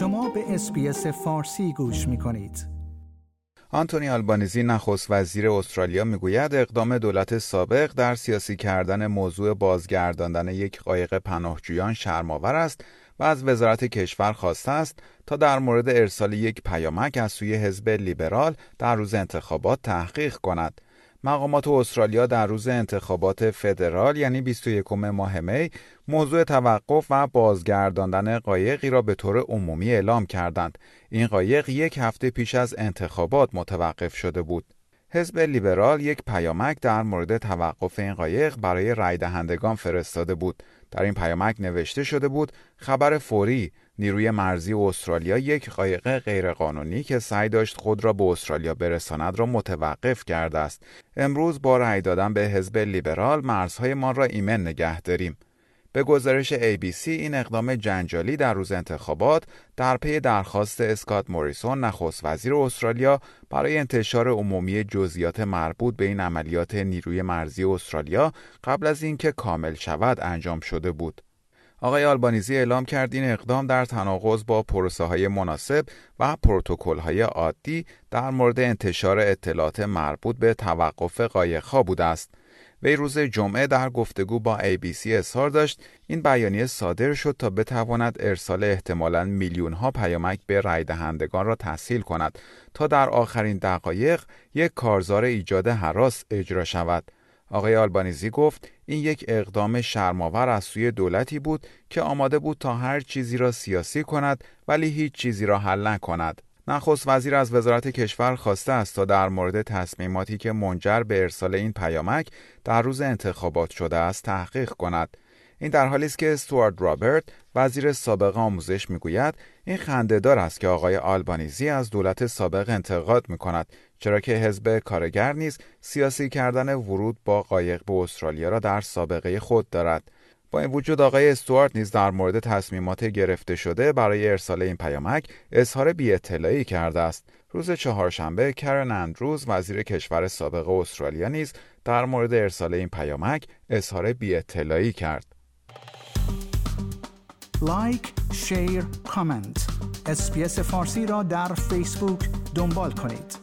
شما به اسپیس فارسی گوش می کنید. آنتونی آلبانیزی نخست وزیر استرالیا می‌گوید اقدام دولت سابق در سیاسی کردن موضوع بازگرداندن یک قایق پناهجویان شرمآور است و از وزارت کشور خواسته است تا در مورد ارسال یک پیامک از سوی حزب لیبرال در روز انتخابات تحقیق کند. مقامات استرالیا در روز انتخابات فدرال یعنی 21 ماه می موضوع توقف و بازگرداندن قایقی را به طور عمومی اعلام کردند. این قایق یک هفته پیش از انتخابات متوقف شده بود. حزب لیبرال یک پیامک در مورد توقف این قایق برای رای دهندگان فرستاده بود. در این پیامک نوشته شده بود خبر فوری نیروی مرزی استرالیا یک قایق غیرقانونی که سعی داشت خود را به استرالیا برساند را متوقف کرده است. امروز با رأی دادن به حزب لیبرال مرزهای ما را ایمن نگه داریم. به گزارش ABC این اقدام جنجالی در روز انتخابات در پی درخواست اسکات موریسون نخست وزیر استرالیا برای انتشار عمومی جزئیات مربوط به این عملیات نیروی مرزی استرالیا قبل از اینکه کامل شود انجام شده بود. آقای آلبانیزی اعلام کرد این اقدام در تناقض با پروسه های مناسب و پروتکل های عادی در مورد انتشار اطلاعات مربوط به توقف قایقها بوده است. وی روز جمعه در گفتگو با ABC اظهار داشت این بیانیه صادر شد تا بتواند ارسال احتمالاً میلیون ها پیامک به رای دهندگان را تسهیل کند تا در آخرین دقایق یک کارزار ایجاد حراس اجرا شود. آقای آلبانیزی گفت این یک اقدام شرماور از سوی دولتی بود که آماده بود تا هر چیزی را سیاسی کند ولی هیچ چیزی را حل نکند. نخست وزیر از وزارت کشور خواسته است تا در مورد تصمیماتی که منجر به ارسال این پیامک در روز انتخابات شده است تحقیق کند. این در حالی است که استوارد رابرت وزیر سابق آموزش می‌گوید این خندهدار است که آقای آلبانیزی از دولت سابق انتقاد می کند چرا که حزب کارگر نیز سیاسی کردن ورود با قایق به استرالیا را در سابقه خود دارد با این وجود آقای استوارت نیز در مورد تصمیمات گرفته شده برای ارسال این پیامک اظهار بی کرده است. روز چهارشنبه کرن اندروز وزیر کشور سابق استرالیا نیز در مورد ارسال این پیامک اظهار بی کرد. like، share، comment. SBS فارسی را در فیسبوک دنبال کنید.